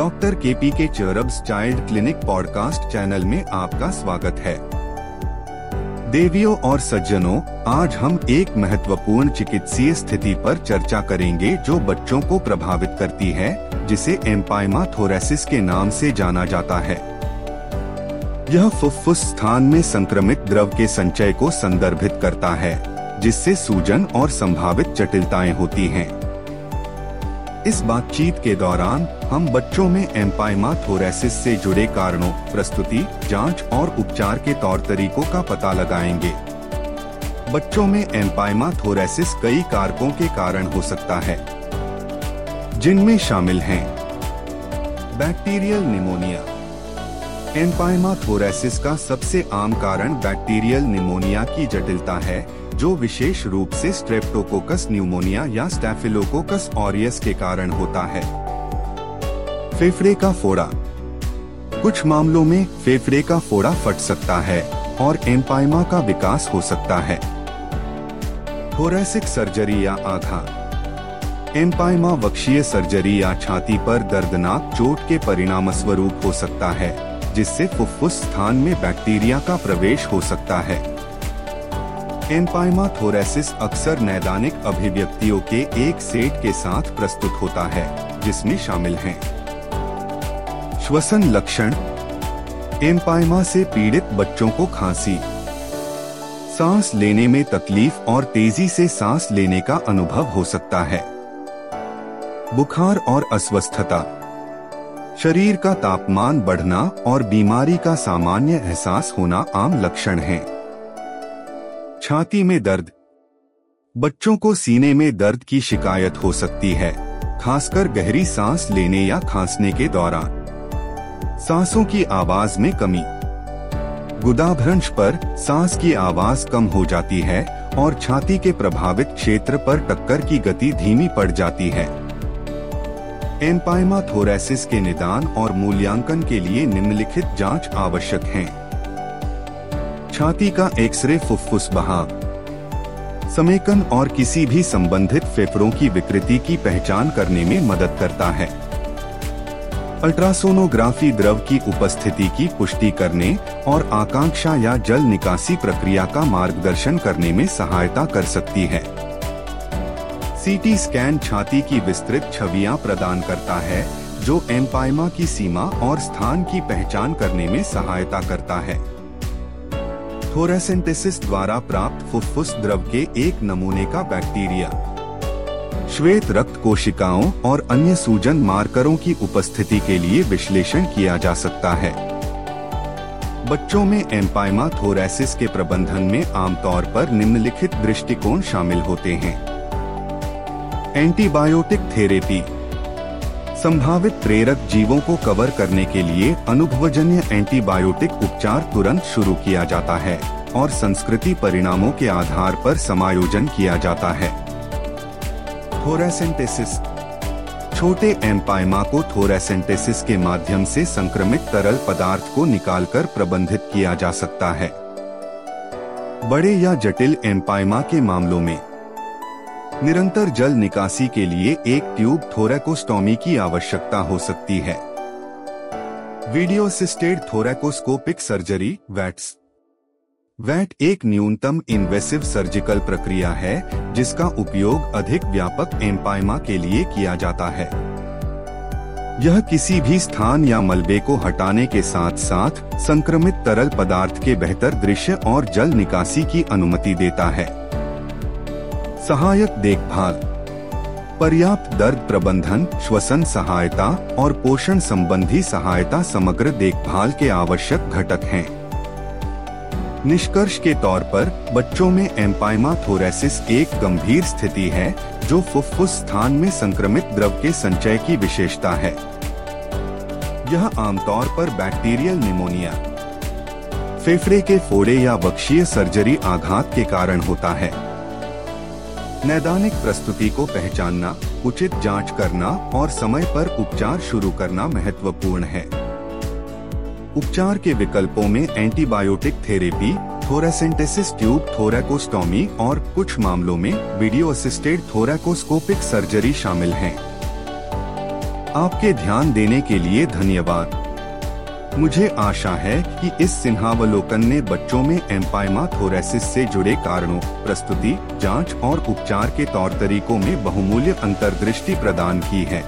Doctor K P K cherubs child clinic podcast channel में आपका स्वागत है। देवियों और सज्जनों, आज हम एक महत्वपूर्ण चिकित्सीय स्थिति पर चर्चा करेंगे जो बच्चों को प्रभावित करती है, जिसे एम्पाइमा थोरेसिस के नाम से जाना जाता है। यह फुफ्फुस स्थान में संक्रमित द्रव के संचय को संदर्भित करता है, जिससे सूजन और संभावित जटिलताएँ होती हैं। इस बातचीत के दौरान हम बच्चों में एम्पाइमा थोरेसिस से जुड़े कारणों, प्रस्तुति, जाँच और उपचार के तौर तरीकों का पता लगाएँगे। बच्चों में एम्पाइमा थोरेसिस कई कारकों के कारण हो सकता है, जिनमें शामिल हैं। बैक्टीरियल निमोनिया एम्पाइमा थोरेसिस का सबसे आम कारण बैक्टीरियल निमोनिया की जटिलता है। जो विशेष रूप से स्ट्रेप्टोकोकस न्यूमोनिया या स्टैफिलोकोकस ऑरियस के कारण होता है। फेफड़े का फोड़ा। कुछ मामलों में, फेफड़े का फोड़ा फट सकता है और एम्पाइमा का विकास हो सकता है। थोरेसिक सर्जरी या आघात एम्पाइमा वक्षीय सर्जरी या छाती पर दर्दनाक चोट के परिणाम स्वरूप हो सकता है, जिससे फुफ्फुस स्थान में बैक्टीरिया का प्रवेश हो सकता है। एम्पाइमा थोरेसिस अक्सर नैदानिक अभिव्यक्तियों के एक सेट के साथ प्रस्तुत होता है, जिसमें शामिल हैं। श्वसन लक्षण। एम्पाइमा से पीड़ित बच्चों को खांसी। सांस लेने में तकलीफ़ और तेज़ी से सांस लेने का अनुभव हो सकता है। बुखार और अस्वस्थता। शरीर का तापमान बढ़ना और बीमारी का सामान्य एहसास होना आम लक्षण हैं। छाती में दर्द। बच्चों को सीने में दर्द की शिकायत हो सकती है, खासकर गहरी सांस लेने या खांसने के दौरान। सांसों की आवाज़ में कमी। गुदाभ्रंश पर सांस की आवाज़ कम हो जाती है और छाती के प्रभावित क्षेत्र पर टक्कर की गति धीमी पड़ जाती है। एम्पाइमा थोरेसिस के निदान और मूल्यांकन के लिए निम्नलिखित जाँच आवश्यक हैं। छाती का एक्सरे फुफ्फुस बहा। समेकन और किसी भी संबंधित फेफड़ों की विकृति की पहचान करने में मदद करता है। अल्ट्रासोनोग्राफी द्रव की उपस्थिति की पुष्टि करने और आकांक्षा या जल निकासी प्रक्रिया का मार्गदर्शन करने में सहायता कर सकती है। सीटी स्कैन छाती की विस्तृत छवियाँ प्रदान करता है, जो एम्पाइमा की सीमा और स्थान की पहचान करने में सहायता करता है। थोरेसेंटेसिस द्वारा प्राप्त फुफ्फुस द्रव के एक नमूने का बैक्टीरिया। श्वेत रक्त कोशिकाओं और अन्य सूजन मार्करों की उपस्थिति के लिए विश्लेषण किया जा सकता है। बच्चों में एम्पाइमा थोरेसिस के प्रबंधन में आमतौर पर निम्नलिखित दृष्टिकोण शामिल होते हैं। Antibiotic therapy. संभावित प्रेरक जीवों को कवर करने के लिए अनुभवजन्य एंटीबायोटिक उपचार तुरंत शुरू किया जाता है और संस्कृति परिणामों के आधार पर समायोजन किया जाता है। थोरेसेंटेसिस छोटे एम्पाइमा को थोरेसेंटेसिस के माध्यम से संक्रमित तरल पदार्थ को निकालकर प्रबंधित किया जा सकता है। बड़े या जटिल एम्पाइमा के मामलों में निरंतर जल निकासी के लिए एक ट्यूब थोरेकोस्टोमी की आवश्यकता हो सकती है। Video assisted thoracoscopic surgery, VATS. VATS एक न्यूनतम इन्वेसिव सर्जिकल प्रक्रिया है, जिसका उपयोग अधिक व्यापक एम्पाइमा के लिए किया जाता है। यह किसी भी स्थान या मलबे को हटाने के साथ साथ संक्रमित तरल पदार्थ के बेहतर दृश्य और जल निकासी की अनुमति देता है। सहायक देखभाल, पर्याप्त दर्द प्रबंधन, श्वसन सहायता और पोषण संबंधी सहायता समग्र देखभाल के आवश्यक घटक हैं। निष्कर्ष के तौर पर, बच्चों में एम्पाइमा थोरेसिस एक गंभीर स्थिति है, जो फुफ्फुस स्थान में संक्रमित द्रव के संचय की विशेषता है। यह आमतौर पर बैक्टीरियल निमोनिया, फेफड़े के फोड़े या वक्षीय सर्जरी आघात के कारण होता है। नैदानिक प्रस्तुति को पहचानना, उचित जाँच करना और समय पर उपचार शुरू करना महत्वपूर्ण है उपचार के विकल्पों में antibiotic therapy thoracentesis tube thoracostomy और कुछ मामलों में वीडियो असिस्टेड थोरेकोस्कोपिक सर्जरी शामिल हैं। आपके ध्यान देने के लिए धन्यवाद मुझे आशा है कि इस सिन्हावलोकन ने बच्चों में एम्पाइमाथोरेसिस से जुड़े कारणों, प्रस्तुति, जाँच और उपचार के तौर तरीकों में बहुमूल्य अंतर्दृष्टि प्रदान की है।